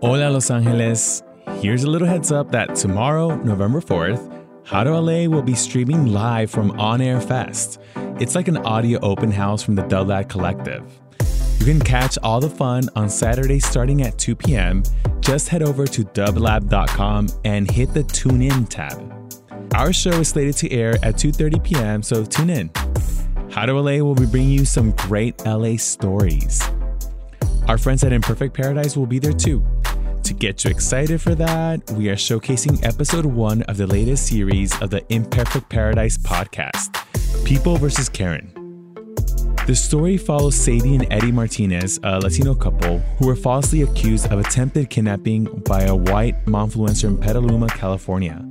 Hola, Los Angeles. Here's a little heads up that tomorrow, November 4th, How to LA will be streaming live from On Air Fest. It's like an audio open house from the Dublab Collective. You can catch all the fun on Saturday starting at 2 p.m. Just head over to dublab.com and hit the Tune In tab. Our show is slated to air at 2:30 p.m., so tune in. How to LA will be bringing you some great LA stories. Our friends at Imperfect Paradise will be there too. To get you excited for that, we are showcasing episode one of the latest series of the Imperfect Paradise podcast People vs. Karen. The story follows Sadie and Eddie Martinez, a Latino couple who were falsely accused of attempted kidnapping by a white momfluencer in Petaluma, California.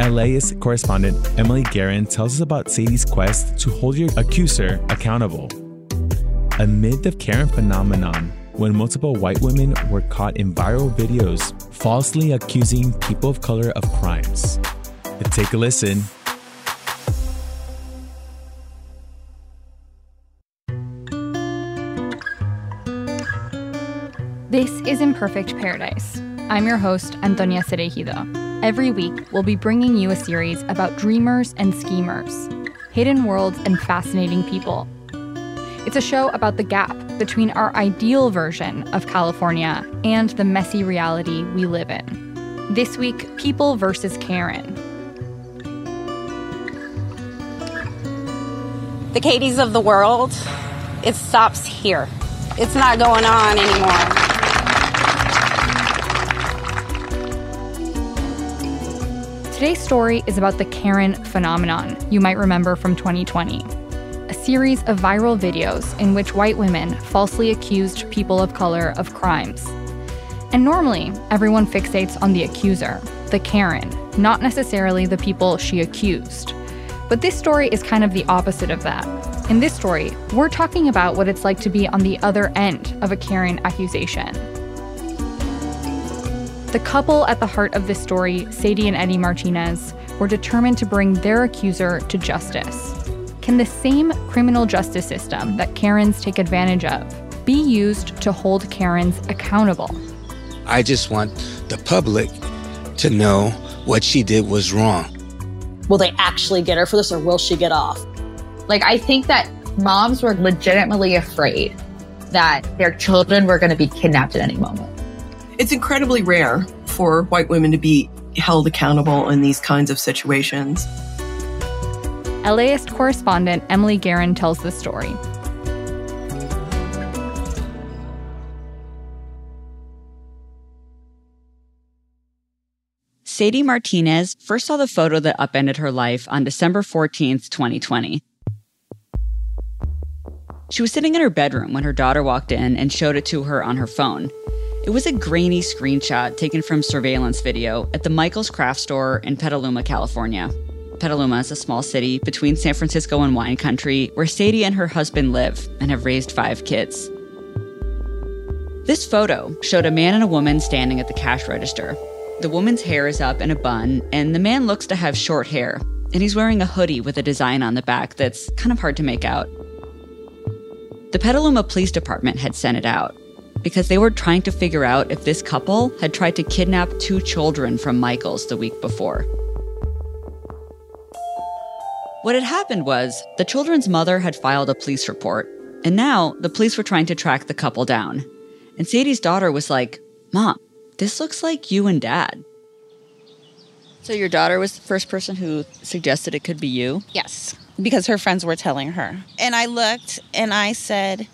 LAist correspondent Emily Guerin tells us about Sadie's quest to hold your accuser accountable. Amid the Karen phenomenon, when multiple white women were caught in viral videos falsely accusing people of color of crimes. Take a listen. This is Imperfect Paradise. I'm your host, Antonia Cereijido. Every week, we'll be bringing you a series about dreamers and schemers, hidden worlds, and fascinating people. It's a show about the gap between our ideal version of California and the messy reality we live in. This week, People versus Karen. The Katie's of the world, it stops here. It's not going on anymore. Today's story is about the Karen phenomenon you might remember from 2020. Series of viral videos in which white women falsely accused people of color of crimes. And normally, everyone fixates on the accuser, the Karen, not necessarily the people she accused. But this story is kind of the opposite of that. In this story, we're talking about what it's like to be on the other end of a Karen accusation. The couple at the heart of this story, Sadie and Eddie Martinez, were determined to bring their accuser to justice. Can the same criminal justice system that Karens take advantage of be used to hold Karens accountable? I just want the public to know what she did was wrong. Will they actually get her for this or will she get off? Like, I think that moms were legitimately afraid that their children were going to be kidnapped at any moment. It's incredibly rare for white women to be held accountable in these kinds of situations. LAist correspondent Emily Guerin tells the story. Sadie Martinez first saw the photo that upended her life on December 14th, 2020. She was sitting in her bedroom when her daughter walked in and showed it to her on her phone. It was a grainy screenshot taken from surveillance video at the Michaels Craft Store in Petaluma, California. Petaluma is a small city between San Francisco and wine country where Sadie and her husband live and have raised five kids. This photo showed a man and a woman standing at the cash register. The woman's hair is up in a bun, and the man looks to have short hair, and he's wearing a hoodie with a design on the back that's kind of hard to make out. The Petaluma Police Department had sent it out because they were trying to figure out if this couple had tried to kidnap two children from Michaels the week before. What had happened was the children's mother had filed a police report, and now the police were trying to track the couple down. And Sadie's daughter was like, Mom, this looks like you and dad. So your daughter was the first person who suggested it could be you? Yes, because her friends were telling her. And I looked and I said,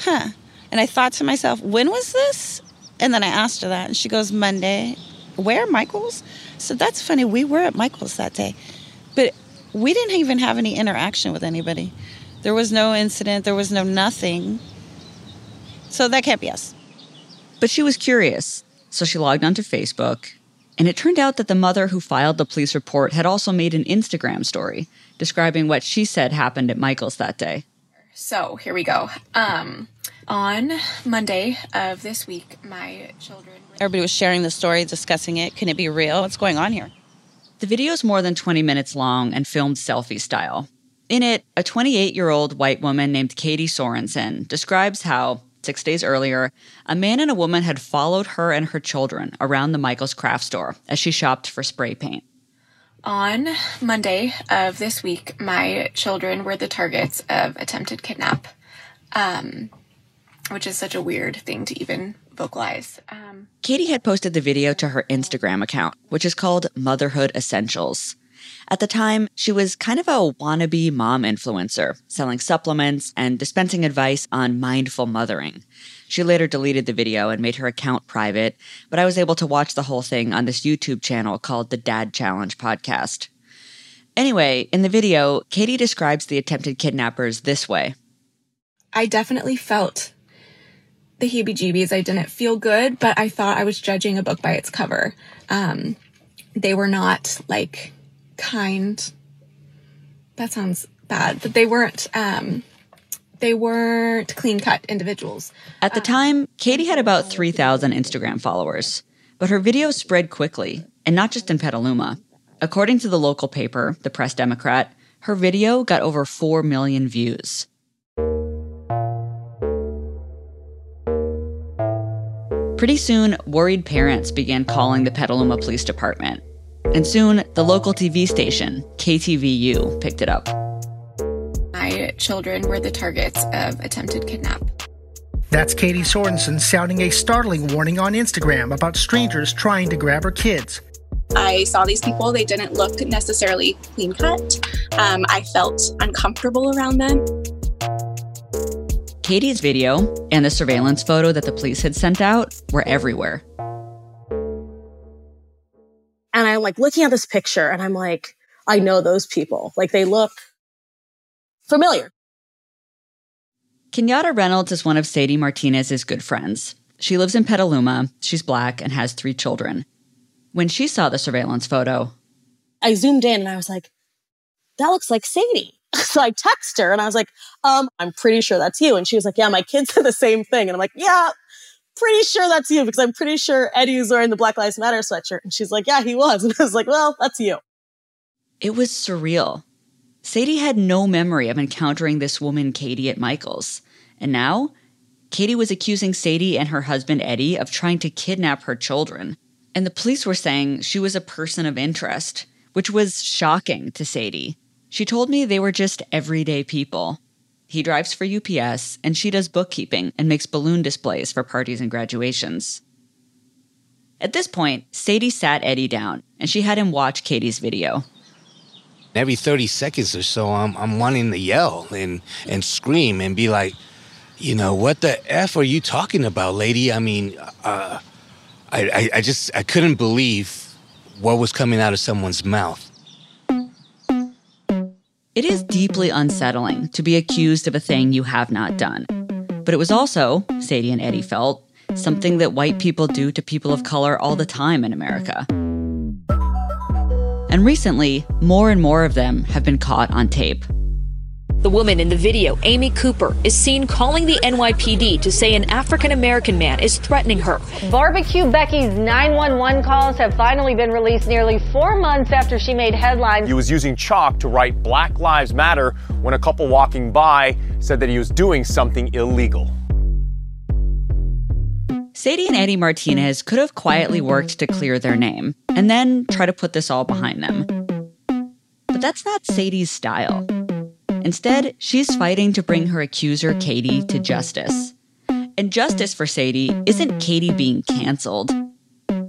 huh. And I thought to myself, when was this? And then I asked her that, and she goes, Monday. Where, Michael's? So that's funny. We were at Michael's that day, but we didn't even have any interaction with anybody. There was no incident, there was no nothing. So that can't be us. But she was curious, so she logged onto Facebook, and it turned out that the mother who filed the police report had also made an Instagram story describing what she said happened at Michael's that day. So here we go. Um, on Monday of this week, my children. Everybody was sharing the story, discussing it. Can it be real? What's going on here? The video is more than 20 minutes long and filmed selfie style. In it, a 28 year old white woman named Katie Sorensen describes how, six days earlier, a man and a woman had followed her and her children around the Michaels craft store as she shopped for spray paint. On Monday of this week, my children were the targets of attempted kidnap, um, which is such a weird thing to even vocalize. Um, Katie had posted the video to her Instagram account, which is called Motherhood Essentials. At the time, she was kind of a wannabe mom influencer, selling supplements and dispensing advice on mindful mothering. She later deleted the video and made her account private, but I was able to watch the whole thing on this YouTube channel called the Dad Challenge podcast. Anyway, in the video, Katie describes the attempted kidnappers this way I definitely felt the heebie jeebies. I didn't feel good, but I thought I was judging a book by its cover. Um, they were not like kind. That sounds bad, but they weren't. Um, they weren't clean cut individuals. At the time, Katie had about 3,000 Instagram followers, but her videos spread quickly, and not just in Petaluma. According to the local paper, the Press Democrat, her video got over 4 million views. Pretty soon, worried parents began calling the Petaluma Police Department. And soon, the local TV station, KTVU, picked it up. My children were the targets of attempted kidnap. That's Katie Sorensen sounding a startling warning on Instagram about strangers trying to grab her kids. I saw these people, they didn't look necessarily clean cut. Um, I felt uncomfortable around them. Katie's video and the surveillance photo that the police had sent out were everywhere. And I'm like looking at this picture and I'm like, I know those people. Like they look familiar. Kenyatta Reynolds is one of Sadie Martinez's good friends. She lives in Petaluma, she's black, and has three children. When she saw the surveillance photo, I zoomed in and I was like, that looks like Sadie. So I text her and I was like, um, I'm pretty sure that's you. And she was like, yeah, my kids said the same thing. And I'm like, yeah, pretty sure that's you because I'm pretty sure Eddie was wearing the Black Lives Matter sweatshirt. And she's like, yeah, he was. And I was like, well, that's you. It was surreal. Sadie had no memory of encountering this woman, Katie, at Michael's. And now, Katie was accusing Sadie and her husband, Eddie, of trying to kidnap her children. And the police were saying she was a person of interest, which was shocking to Sadie. She told me they were just everyday people. He drives for UPS, and she does bookkeeping and makes balloon displays for parties and graduations. At this point, Sadie sat Eddie down, and she had him watch Katie's video. Every 30 seconds or so, I'm, I'm wanting to yell and, and scream and be like, you know, what the F are you talking about, lady? I mean, uh, I, I, I just, I couldn't believe what was coming out of someone's mouth. It is deeply unsettling to be accused of a thing you have not done. But it was also, Sadie and Eddie felt, something that white people do to people of color all the time in America. And recently, more and more of them have been caught on tape. The woman in the video, Amy Cooper, is seen calling the NYPD to say an African American man is threatening her. Barbecue Becky's 911 calls have finally been released nearly four months after she made headlines. He was using chalk to write Black Lives Matter when a couple walking by said that he was doing something illegal. Sadie and Eddie Martinez could have quietly worked to clear their name and then try to put this all behind them. But that's not Sadie's style. Instead, she's fighting to bring her accuser, Katie, to justice. And justice for Sadie isn't Katie being canceled,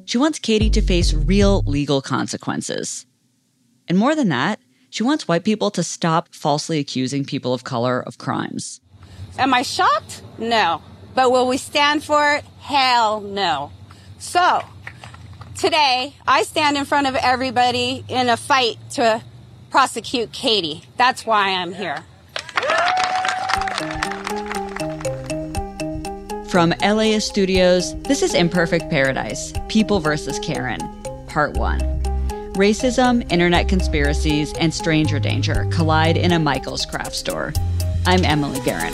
She wants Katie to face real legal consequences. And more than that, she wants white people to stop falsely accusing people of color of crimes. Am I shocked? No. But will we stand for it? Hell no. So, today, I stand in front of everybody in a fight to prosecute Katie. That's why I'm here. From LAist Studios, this is Imperfect Paradise People versus Karen, Part 1. Racism, internet conspiracies, and stranger danger collide in a Michael's craft store. I'm Emily Guerin.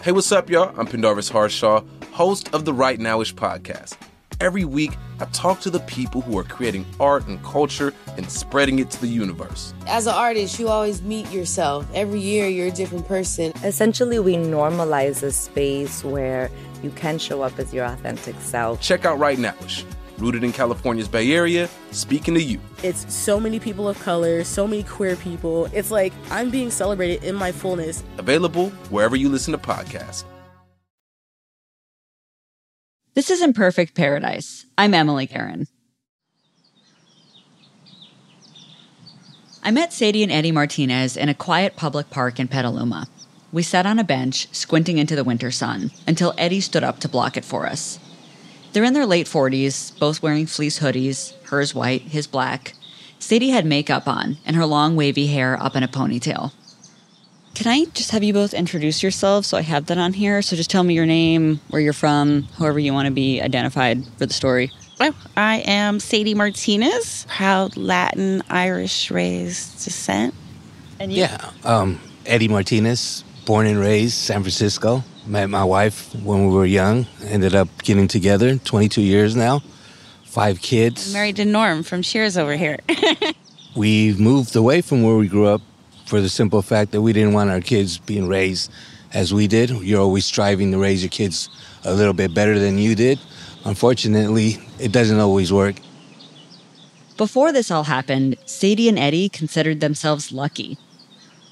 Hey, what's up, y'all? I'm Pendarvis Harshaw, host of the Right Nowish podcast. Every week, I talk to the people who are creating art and culture and spreading it to the universe. As an artist, you always meet yourself. Every year, you're a different person. Essentially, we normalize a space where you can show up as your authentic self. Check out Right Nowish, rooted in California's Bay Area, speaking to you. It's so many people of color, so many queer people. It's like I'm being celebrated in my fullness. Available wherever you listen to podcasts. This is Imperfect Paradise. I'm Emily Guerin. I met Sadie and Eddie Martinez in a quiet public park in Petaluma. We sat on a bench, squinting into the winter sun, until Eddie stood up to block it for us. They're in their late 40s, both wearing fleece hoodies, hers white, his black. Sadie had makeup on and her long wavy hair up in a ponytail. Can I just have you both introduce yourselves so I have that on here? So just tell me your name, where you're from, however you want to be identified for the story. Oh, I am Sadie Martinez, proud Latin Irish raised descent. And you? Yeah, um, Eddie Martinez, born and raised San Francisco. Met my wife when we were young. Ended up getting together. 22 years now. Five kids. Married to Norm from Cheers over here. We moved away from where we grew up for the simple fact that we didn't want our kids being raised as we did. You're always striving to raise your kids a little bit better than you did. Unfortunately, it doesn't always work. Before this all happened, Sadie and Eddie considered themselves lucky.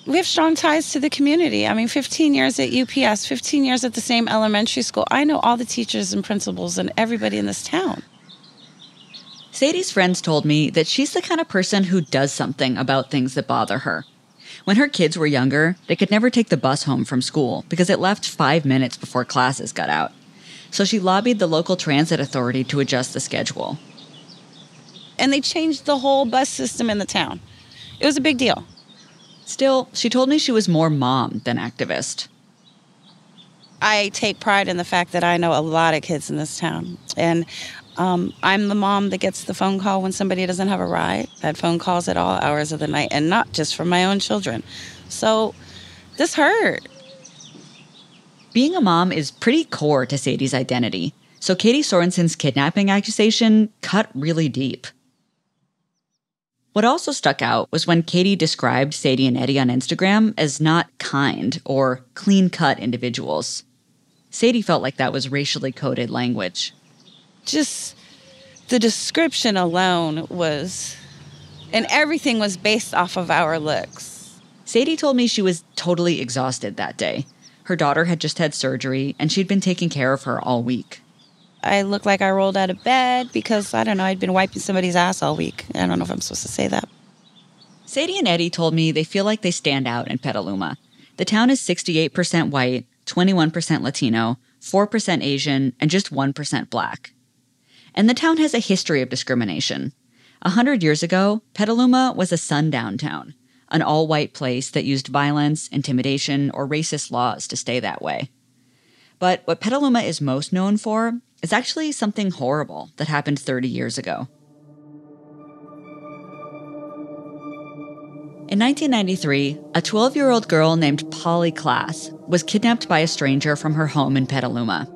We have strong ties to the community. I mean, 15 years at UPS, 15 years at the same elementary school. I know all the teachers and principals and everybody in this town. Sadie's friends told me that she's the kind of person who does something about things that bother her. When her kids were younger, they could never take the bus home from school because it left five minutes before classes got out. So she lobbied the local transit authority to adjust the schedule. And they changed the whole bus system in the town. It was a big deal. Still, she told me she was more mom than activist. I take pride in the fact that I know a lot of kids in this town. And um, I'm the mom that gets the phone call when somebody doesn't have a ride. That phone calls at all hours of the night, and not just from my own children. So this hurt. Being a mom is pretty core to Sadie's identity. So Katie Sorensen's kidnapping accusation cut really deep. What also stuck out was when Katie described Sadie and Eddie on Instagram as not kind or clean cut individuals. Sadie felt like that was racially coded language. Just the description alone was, and everything was based off of our looks. Sadie told me she was totally exhausted that day. Her daughter had just had surgery and she'd been taking care of her all week. I looked like I rolled out of bed because, I don't know, I'd been wiping somebody's ass all week. I don't know if I'm supposed to say that. Sadie and Eddie told me they feel like they stand out in Petaluma. The town is 68% white, 21% Latino, 4% Asian, and just 1% black. And the town has a history of discrimination. A hundred years ago, Petaluma was a sundown town, an all white place that used violence, intimidation, or racist laws to stay that way. But what Petaluma is most known for is actually something horrible that happened 30 years ago. In 1993, a 12 year old girl named Polly Klaas was kidnapped by a stranger from her home in Petaluma.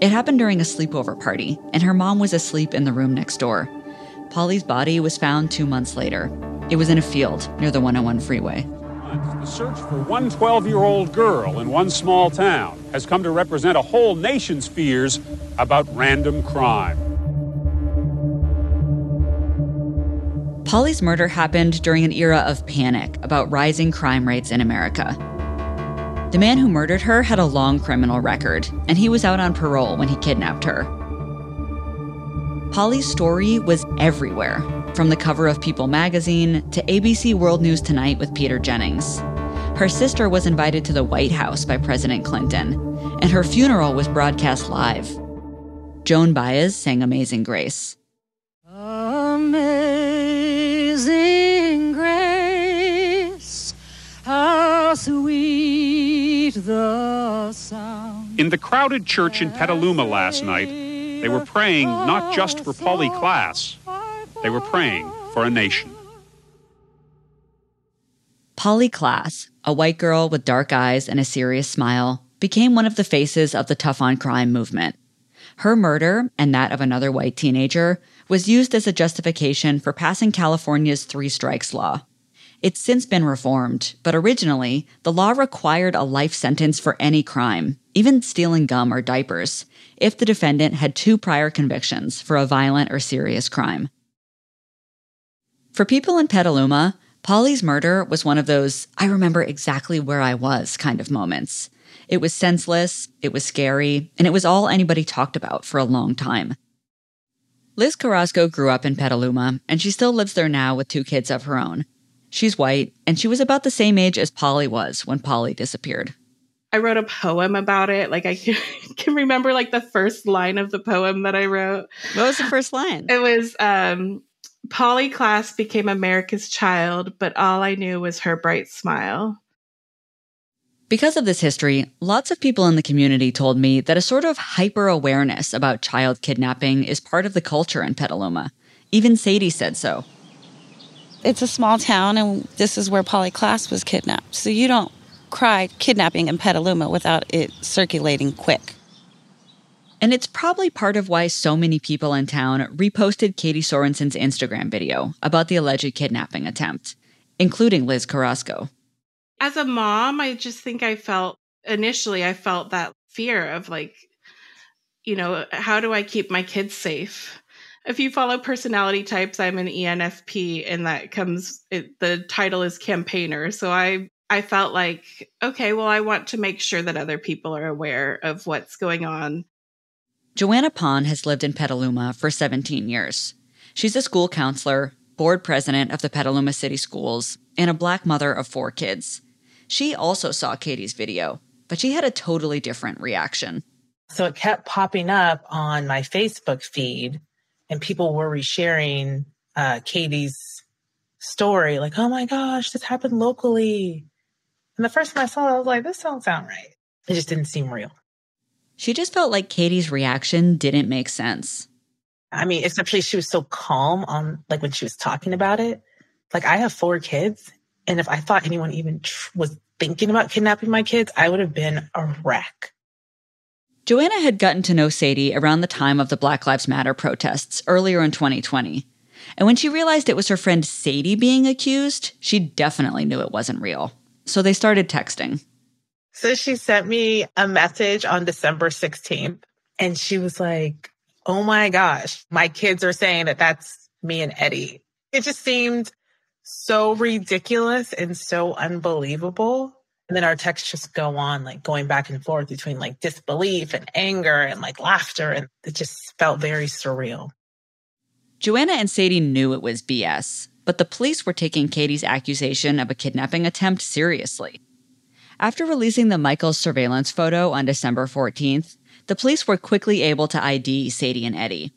It happened during a sleepover party, and her mom was asleep in the room next door. Polly's body was found two months later. It was in a field near the 101 freeway. The search for one 12 year old girl in one small town has come to represent a whole nation's fears about random crime. Polly's murder happened during an era of panic about rising crime rates in America. The man who murdered her had a long criminal record, and he was out on parole when he kidnapped her. Polly's story was everywhere, from the cover of People magazine to ABC World News Tonight with Peter Jennings. Her sister was invited to the White House by President Clinton, and her funeral was broadcast live. Joan Baez sang Amazing Grace. Amazing grace, how sweet the sound. In the crowded church in Petaluma last night, they were praying not just for Polly Klaas, they were praying for a nation. Polly Klaas, a white girl with dark eyes and a serious smile, became one of the faces of the tough on crime movement. Her murder, and that of another white teenager, was used as a justification for passing California's three strikes law. It's since been reformed, but originally, the law required a life sentence for any crime, even stealing gum or diapers, if the defendant had two prior convictions for a violent or serious crime. For people in Petaluma, Polly's murder was one of those I remember exactly where I was kind of moments. It was senseless, it was scary, and it was all anybody talked about for a long time. Liz Carrasco grew up in Petaluma, and she still lives there now with two kids of her own. She's white, and she was about the same age as Polly was when Polly disappeared. I wrote a poem about it. Like I can remember like the first line of the poem that I wrote. What was the first line? It was um Polly Klaas became America's child, but all I knew was her bright smile. Because of this history, lots of people in the community told me that a sort of hyper awareness about child kidnapping is part of the culture in Petaluma. Even Sadie said so. It's a small town, and this is where Polly Klaas was kidnapped. So you don't cry kidnapping in Petaluma without it circulating quick. And it's probably part of why so many people in town reposted Katie Sorensen's Instagram video about the alleged kidnapping attempt, including Liz Carrasco. As a mom, I just think I felt initially, I felt that fear of like, you know, how do I keep my kids safe? If you follow personality types, I'm an ENFP, and that comes. It, the title is campaigner, so I I felt like okay, well, I want to make sure that other people are aware of what's going on Joanna Paun has lived in Petaluma for 17 years. She's a school counselor, board president of the Petaluma City Schools, and a black mother of four kids. She also saw Katie's video, but she had a totally different reaction. So it kept popping up on my Facebook feed, and people were resharing uh, Katie's story, like, oh my gosh, this happened locally. And the first time I saw it, I was like, this don't sound right. It just didn't seem real. She just felt like Katie's reaction didn't make sense. I mean, especially she was so calm on like when she was talking about it. Like I have four kids, and if I thought anyone even tr- was thinking about kidnapping my kids, I would have been a wreck. Joanna had gotten to know Sadie around the time of the Black Lives Matter protests earlier in 2020. And when she realized it was her friend Sadie being accused, she definitely knew it wasn't real. So they started texting. So she sent me a message on December 16th and she was like, Oh my gosh, my kids are saying that that's me and Eddie. It just seemed so ridiculous and so unbelievable. And then our texts just go on, like going back and forth between like disbelief and anger and like laughter. And it just felt very surreal. Joanna and Sadie knew it was BS, but the police were taking Katie's accusation of a kidnapping attempt seriously. After releasing the Michaels surveillance photo on December 14th, the police were quickly able to ID Sadie and Eddie.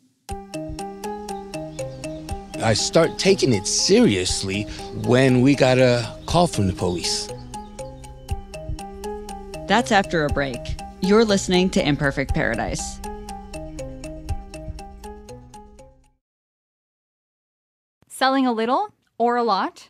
I start taking it seriously when we got a call from the police. That's after a break. You're listening to Imperfect Paradise. Selling a little or a lot?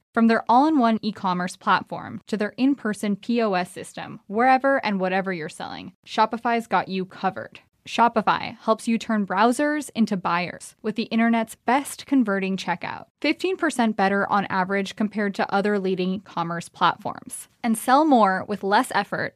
From their all in one e commerce platform to their in person POS system, wherever and whatever you're selling, Shopify's got you covered. Shopify helps you turn browsers into buyers with the internet's best converting checkout. 15% better on average compared to other leading commerce platforms. And sell more with less effort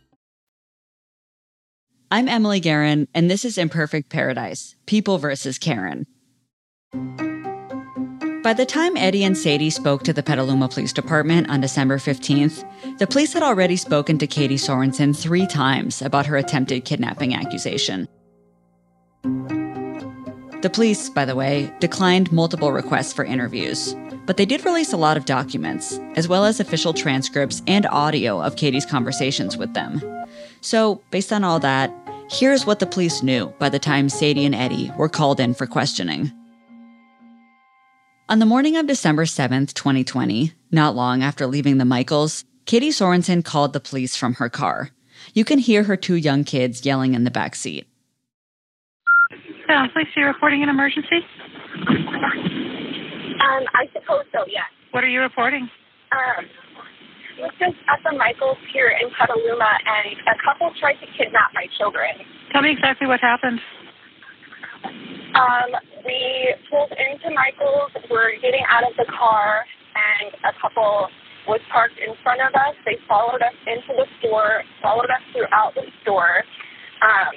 I'm Emily Guerin, and this is Imperfect Paradise People versus Karen. By the time Eddie and Sadie spoke to the Petaluma Police Department on December 15th, the police had already spoken to Katie Sorensen three times about her attempted kidnapping accusation. The police, by the way, declined multiple requests for interviews, but they did release a lot of documents, as well as official transcripts and audio of Katie's conversations with them. So, based on all that, here's what the police knew by the time Sadie and Eddie were called in for questioning. On the morning of December 7th, 2020, not long after leaving the Michaels, Katie Sorensen called the police from her car. You can hear her two young kids yelling in the back seat. Yeah, police, you reporting an emergency? Um, I suppose so, yes. What are you reporting? Um, was just at the Michaels here in Petaluma, and a couple tried to kidnap my children. Tell me exactly what happened. Um, we pulled into Michaels. We're getting out of the car, and a couple was parked in front of us. They followed us into the store, followed us throughout the store, um,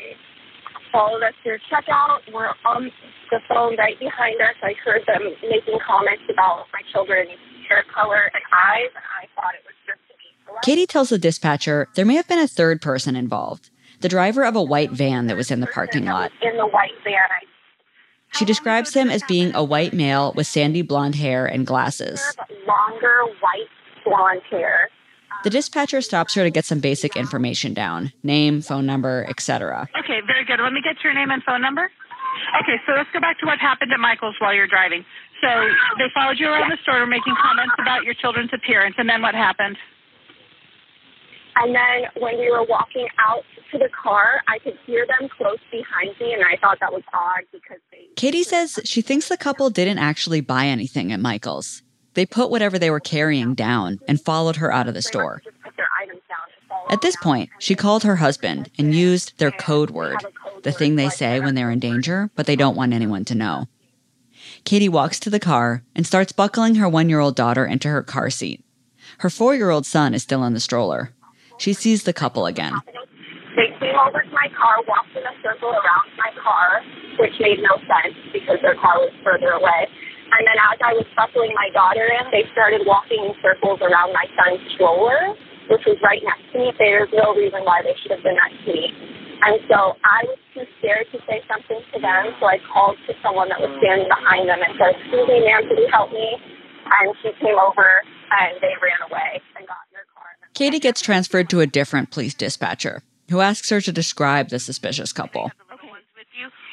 followed us through checkout. We're on the phone right behind us. I heard them making comments about my children's hair color and eyes, and I thought it was just to be polite. Katie tells the dispatcher there may have been a third person involved the driver of a white van that was in the parking lot. in the white van. She describes him as being a white male with sandy blonde hair and glasses. longer white blonde hair. The dispatcher stops her to get some basic information down name, phone number, etc. Okay, very good. Let me get your name and phone number. Okay, so let's go back to what happened at Michael's while you're driving. So they followed you around the store making comments about your children's appearance, and then what happened? And then when we were walking out to the car, I could hear them close behind me, and I thought that was odd because they. Katie says she thinks the couple didn't actually buy anything at Michael's. They put whatever they were carrying down and followed her out of the store. put their items down and followed At this point, she called her husband and used their code word, the thing they say when they're in danger, but they don't want anyone to know. Katie walks to the car and starts buckling her one year old daughter into her car seat. Her four year old son is still in the stroller. She sees the couple again. They came over to my car, walked in a circle around my car, which made no sense because their car was further away. And then as I was buckling my daughter in, they started walking in circles around my son's stroller, which was right next to me. There's no reason why they should have been next to me. And so I was too scared to say something to them, so I called to someone that was standing behind them and said, excuse me, ma'am, could you help me? and she came over and they ran away and got car. Katie gets transferred to a different police dispatcher who asks her to describe the suspicious couple.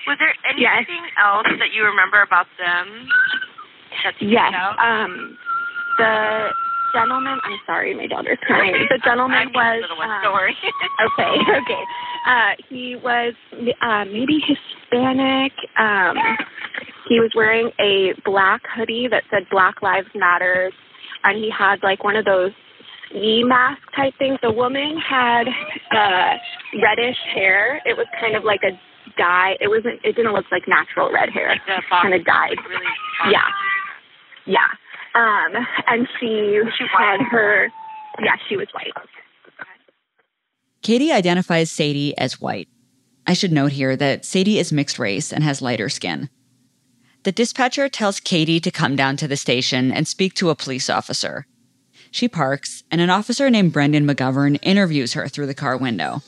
Was there anything else that you remember about them? Yes. Um, the gentleman. I'm sorry, my daughter's crying. The gentleman was. um, story. okay, okay. Uh, he was uh, maybe Hispanic. Um, he was wearing a black hoodie that said Black Lives Matters, and he had like one of those ski mask type thing. The woman had uh, reddish hair. It was kind of like a dye. It wasn't. It didn't look like natural red hair. kind of dyed. Really Yeah. Yeah. Um, and she had her, yeah, she was white. Katie identifies Sadie as white. I should note here that Sadie is mixed race and has lighter skin. The dispatcher tells Katie to come down to the station and speak to a police officer. She parks, and an officer named Brendan McGovern interviews her through the car window.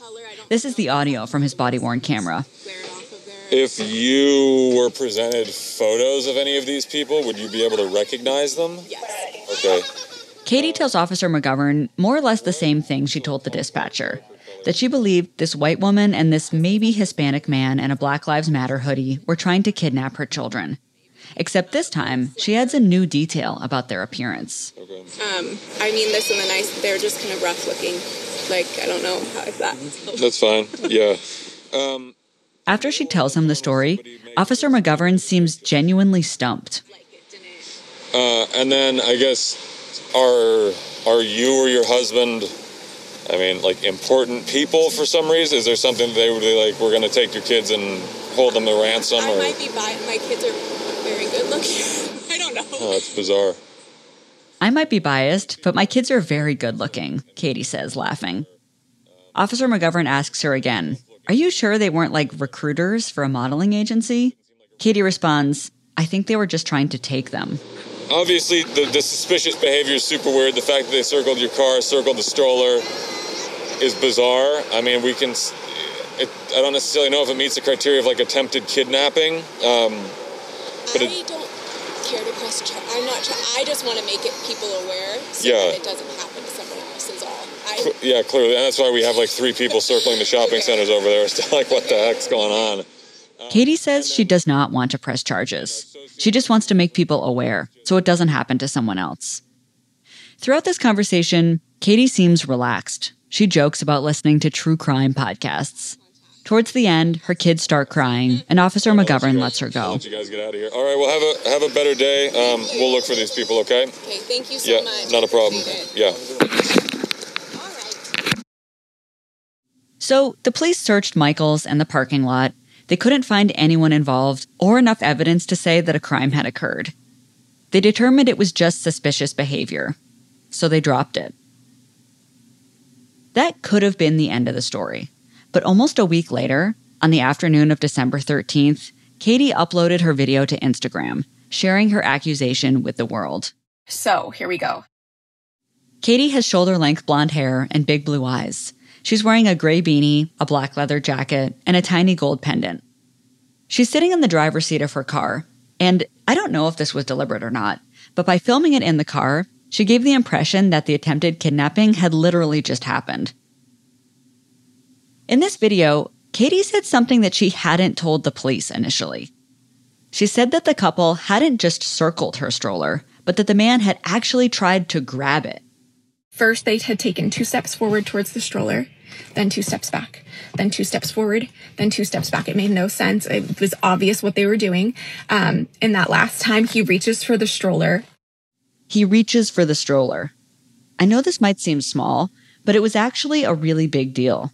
This is the audio from his body worn camera. If you were presented photos of any of these people, would you be able to recognize them? Yes. Okay. Katie tells Officer McGovern more or less the same thing she told the dispatcher that she believed this white woman and this maybe Hispanic man in a Black Lives Matter hoodie were trying to kidnap her children. Except this time, she adds a new detail about their appearance. Um, I mean this in the nice. They're just kind of rough looking. Like I don't know how if that. That's fine. Yeah. Um, After she tells him the story, Officer McGovern seems genuinely stumped. uh, and then I guess are are you or your husband? I mean, like important people for some reason. Is there something they would be like? We're going to take your kids and hold them to ransom, I or might be bi- My kids are very good looking. I don't know. oh, that's bizarre. I might be biased, but my kids are very good looking, Katie says, laughing. Officer McGovern asks her again, Are you sure they weren't like recruiters for a modeling agency? Katie responds, I think they were just trying to take them. Obviously, the, the suspicious behavior is super weird. The fact that they circled your car, circled the stroller, is bizarre. I mean, we can. It, I don't necessarily know if it meets the criteria of like attempted kidnapping. Um, but I it, don't care to press. Char- I'm not. Try- I just want to make it people aware so Yeah. that it doesn't happen to someone else. Is all. I, cl- yeah, clearly, and that's why we have like three people circling the shopping centers over there. It's like, what the heck's going on? Um, Katie says she does not want to press charges. She just wants to make people aware so it doesn't happen to someone else. Throughout this conversation, Katie seems relaxed. She jokes about listening to true crime podcasts. Towards the end, her kids start crying, and Officer McGovern lets her go. Let you guys get out of here. All right, well, have a have a better day. Um, we'll look for these people. Okay? okay. Thank you so yeah, much. not a problem. Appreciate it. Yeah. So the police searched Michael's and the parking lot. They couldn't find anyone involved or enough evidence to say that a crime had occurred. They determined it was just suspicious behavior, so they dropped it. That could have been the end of the story. But almost a week later, on the afternoon of December 13th, Katie uploaded her video to Instagram, sharing her accusation with the world. So here we go. Katie has shoulder length blonde hair and big blue eyes. She's wearing a gray beanie, a black leather jacket, and a tiny gold pendant. She's sitting in the driver's seat of her car, and I don't know if this was deliberate or not, but by filming it in the car, she gave the impression that the attempted kidnapping had literally just happened. In this video, Katie said something that she hadn't told the police initially. She said that the couple hadn't just circled her stroller, but that the man had actually tried to grab it. First, they had taken two steps forward towards the stroller, then two steps back, then two steps forward, then two steps back. It made no sense. It was obvious what they were doing. Um, and that last time, he reaches for the stroller. He reaches for the stroller. I know this might seem small, but it was actually a really big deal.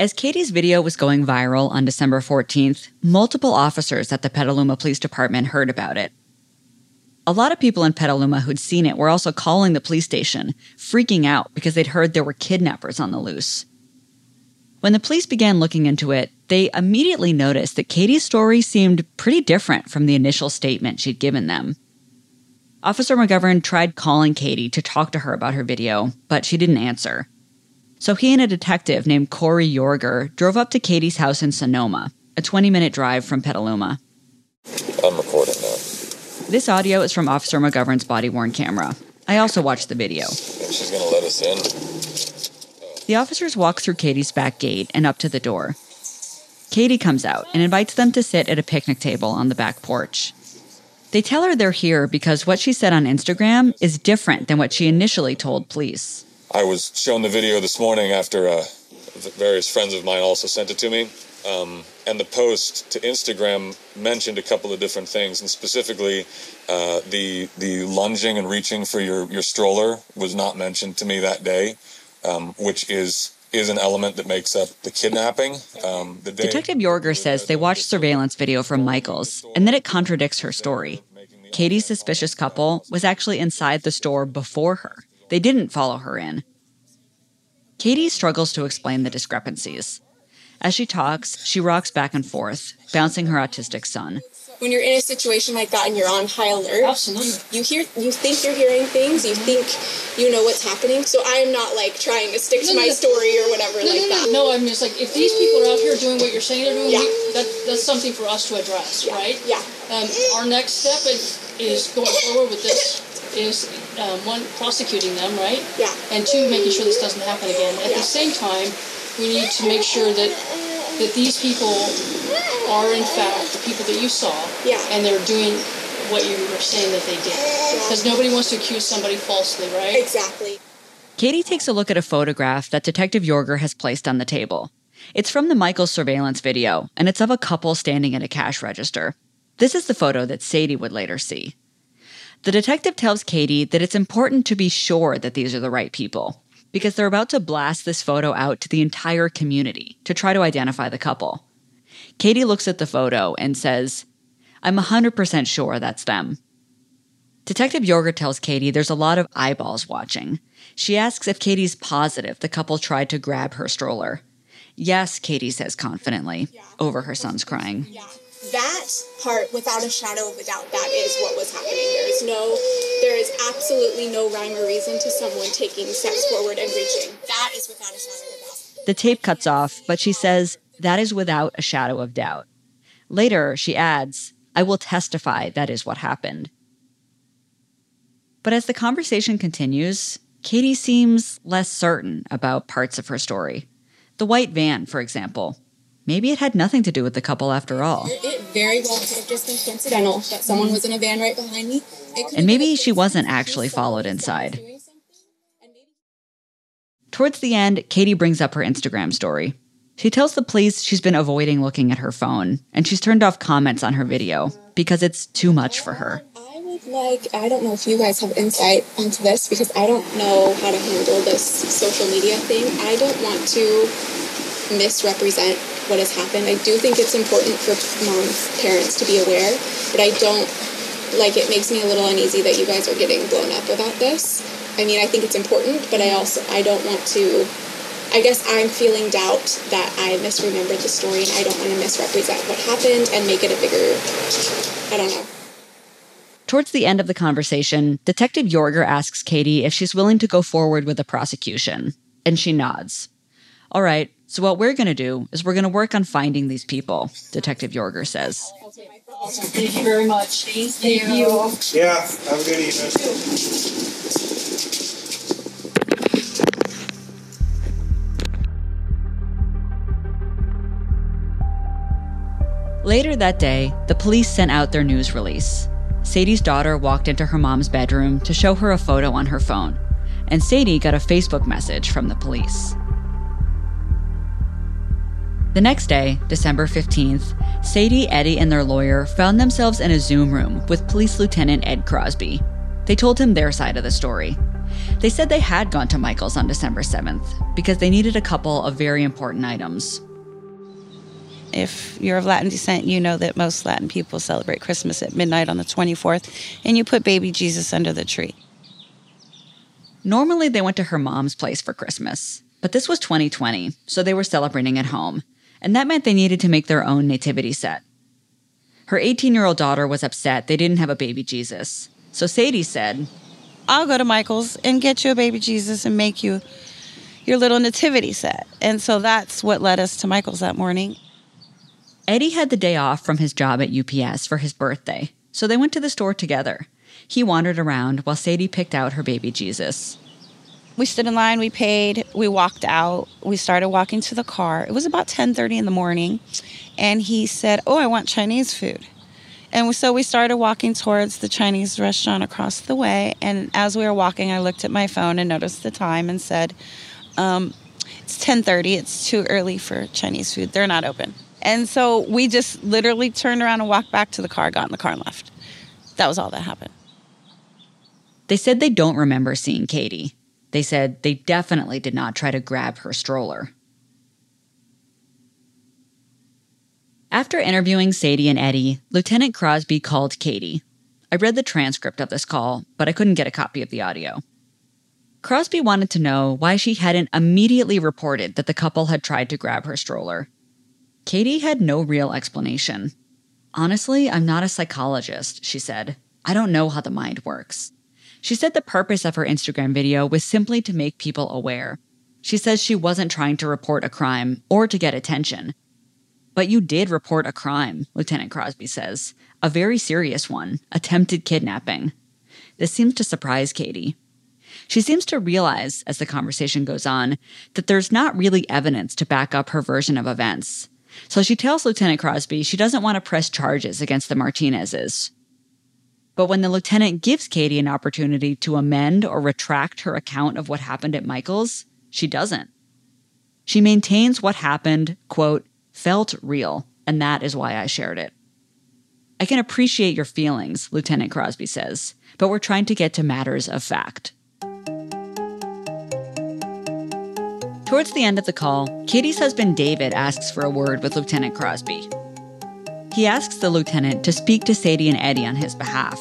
As Katie's video was going viral on December 14th, multiple officers at the Petaluma Police Department heard about it. A lot of people in Petaluma who'd seen it were also calling the police station, freaking out because they'd heard there were kidnappers on the loose. When the police began looking into it, they immediately noticed that Katie's story seemed pretty different from the initial statement she'd given them. Officer McGovern tried calling Katie to talk to her about her video, but she didn't answer. So he and a detective named Corey Yorger drove up to Katie's house in Sonoma, a 20 minute drive from Petaluma. I'm recording now. This audio is from Officer McGovern's body worn camera. I also watched the video. She's gonna let us in. The officers walk through Katie's back gate and up to the door. Katie comes out and invites them to sit at a picnic table on the back porch. They tell her they're here because what she said on Instagram is different than what she initially told police. I was shown the video this morning after uh, various friends of mine also sent it to me. Um, and the post to Instagram mentioned a couple of different things, and specifically, uh, the the lunging and reaching for your your stroller was not mentioned to me that day, um, which is is an element that makes up the kidnapping. Um, the Detective Yorger says they watched surveillance video from Michaels and that it contradicts her story. Katie's suspicious couple was actually inside the store before her. They didn't follow her in. Katie struggles to explain the discrepancies. As she talks, she rocks back and forth, bouncing her autistic son. When you're in a situation like that and you're on high alert, absolutely, you hear, you think you're hearing things, you think you know what's happening. So I am not like trying to stick to No, my no. story or whatever No, like no, no. that. No, I'm just like if these people are out here doing what you're saying they're doing, Yeah. we, that that's something for us to address, right? Yeah. Um, our next step is, is going forward with this is um, one prosecuting them, right? Yeah. And two, making sure this doesn't happen again. At Yeah. the same time, we need to make sure that that these people are in fact the people that you saw. Yeah. And they're doing what you were saying that they did. Because nobody wants to accuse somebody falsely, right? Exactly. Katie takes a look at a photograph that Detective Yorger has placed on the table. It's from the Michaels surveillance video, and it's of a couple standing at a cash register. This is the photo that Sadie would later see. The detective tells Katie that it's important to be sure that these are the right people, because they're about to blast this photo out to the entire community to try to identify the couple. Katie looks at the photo and says, I'm 100% sure that's them. Detective Yorger tells Katie there's a lot of eyeballs watching. She asks if Katie's positive the couple tried to grab her stroller. Yes, Katie says confidently, over her son's crying. That part, without a shadow of a doubt, that is what was happening. There is no, there is absolutely no rhyme or reason to someone taking steps forward and reaching. That is without a shadow of a doubt. The tape cuts off, but she says that is without a shadow of doubt. Later, she adds, I will testify that is what happened. But as the conversation continues, Katie seems less certain about parts of her story. The white van, for example. Maybe it had nothing to do with the couple after all. It very well could have just been coincidental that someone was in a van right behind me. And maybe she wasn't actually followed inside. Towards the end, Katie brings up her Instagram story. She tells the police she's been avoiding looking at her phone, and she's turned off comments on her video because it's too much for her. I would like, I don't know if you guys have insight into this because I don't know how to handle this social media thing. I don't want to misrepresent what has happened. I do think it's important for moms, parents to be aware, but I don't like it makes me a little uneasy that you guys are getting blown up about this. I mean, I think it's important, but I also I don't want to I guess I'm feeling doubt that I misremembered the story and I don't want to misrepresent what happened and make it a bigger I don't know. Towards the end of the conversation, Detective Yorger asks Katie if she's willing to go forward with the prosecution, and she nods. All right, so what we're going to do is we're going to work on finding these people, Detective Yorger says. Thank you very much. Thank you. Yeah, have a good evening. Later that day, the police sent out their news release. Sadie's daughter walked into her mom's bedroom to show her a photo on her phone, and Sadie got a Facebook message from the police. The next day, December 15th, Sadie, Eddie, and their lawyer found themselves in a Zoom room with Police Lieutenant Ed Crosby. They told him their side of the story. They said they had gone to Michael's on December 7th because they needed a couple of very important items. If you're of Latin descent, you know that most Latin people celebrate Christmas at midnight on the 24th, and you put baby Jesus under the tree. Normally, they went to her mom's place for Christmas, but this was 2020, so they were celebrating at home, and that meant they needed to make their own nativity set. Her 18 year old daughter was upset they didn't have a baby Jesus, so Sadie said, I'll go to Michael's and get you a baby Jesus and make you your little nativity set. And so that's what led us to Michael's that morning. Eddie had the day off from his job at UPS for his birthday, So they went to the store together. He wandered around while Sadie picked out her baby Jesus. We stood in line, we paid, we walked out, we started walking to the car. It was about 10:30 in the morning, and he said, "Oh, I want Chinese food." And so we started walking towards the Chinese restaurant across the way. And as we were walking, I looked at my phone and noticed the time and said, um, "It's 10:30. It's too early for Chinese food. They're not open." And so we just literally turned around and walked back to the car, got in the car, and left. That was all that happened. They said they don't remember seeing Katie. They said they definitely did not try to grab her stroller. After interviewing Sadie and Eddie, Lieutenant Crosby called Katie. I read the transcript of this call, but I couldn't get a copy of the audio. Crosby wanted to know why she hadn't immediately reported that the couple had tried to grab her stroller. Katie had no real explanation. Honestly, I'm not a psychologist, she said. I don't know how the mind works. She said the purpose of her Instagram video was simply to make people aware. She says she wasn't trying to report a crime or to get attention. But you did report a crime, Lieutenant Crosby says. A very serious one attempted kidnapping. This seems to surprise Katie. She seems to realize, as the conversation goes on, that there's not really evidence to back up her version of events. So she tells Lieutenant Crosby she doesn't want to press charges against the Martinezes. But when the lieutenant gives Katie an opportunity to amend or retract her account of what happened at Michael's, she doesn't. She maintains what happened, quote, felt real, and that is why I shared it. I can appreciate your feelings, Lieutenant Crosby says, but we're trying to get to matters of fact. Towards the end of the call, Katie's husband David asks for a word with Lieutenant Crosby. He asks the lieutenant to speak to Sadie and Eddie on his behalf.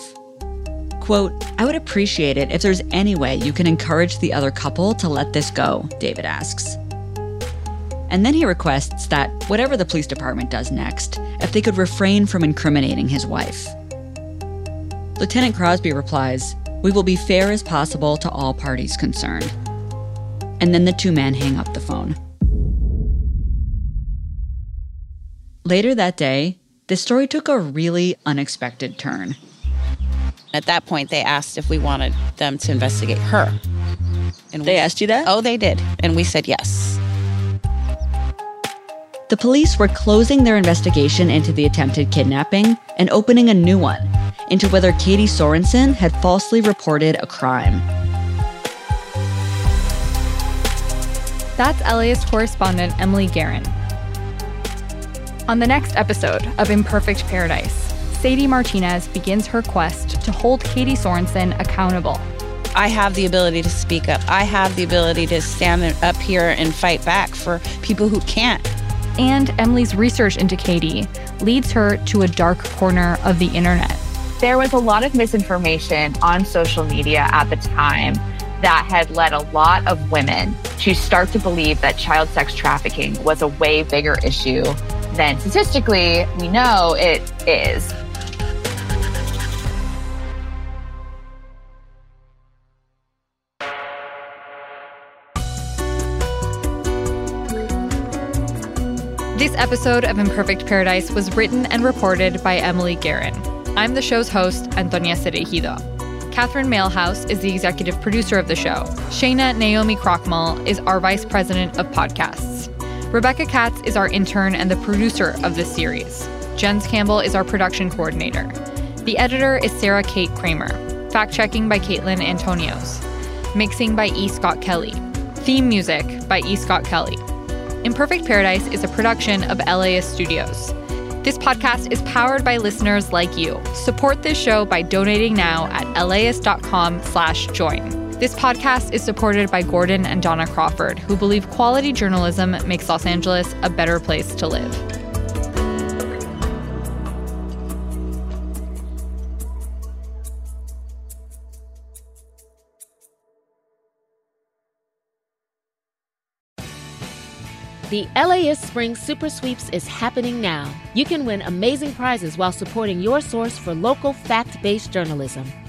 Quote, I would appreciate it if there's any way you can encourage the other couple to let this go, David asks. And then he requests that, whatever the police department does next, if they could refrain from incriminating his wife. Lieutenant Crosby replies, We will be fair as possible to all parties concerned and then the two men hang up the phone. Later that day, the story took a really unexpected turn. At that point, they asked if we wanted them to investigate her. And they asked you that? Oh, they did. And we said yes. The police were closing their investigation into the attempted kidnapping and opening a new one into whether Katie Sorensen had falsely reported a crime. That's LAist correspondent Emily Guerin. On the next episode of Imperfect Paradise, Sadie Martinez begins her quest to hold Katie Sorensen accountable. I have the ability to speak up. I have the ability to stand up here and fight back for people who can't. And Emily's research into Katie leads her to a dark corner of the internet. There was a lot of misinformation on social media at the time that had led a lot of women to start to believe that child sex trafficking was a way bigger issue than statistically we know it is. This episode of Imperfect Paradise was written and reported by Emily Guerin. I'm the show's host, Antonia Cereijido. Catherine Mailhouse is the executive producer of the show. Shayna Naomi Krochmal is our vice president of podcasts. Rebecca Katz is our intern and the producer of this series. Jens Campbell is our production coordinator. The editor is Sarah Kate Kramer. Fact checking by Caitlin Antonios. Mixing by E. Scott Kelly. Theme music by E. Scott Kelly. Imperfect Paradise is a production of LAist Studios. This podcast is powered by listeners like you. Support this show by donating now at laist.com slash join. This podcast is supported by Gordon and Donna Crawford, who believe quality journalism makes Los Angeles a better place to live. The LAist Spring Super Sweeps is happening now. You can win amazing prizes while supporting your source for local fact based journalism.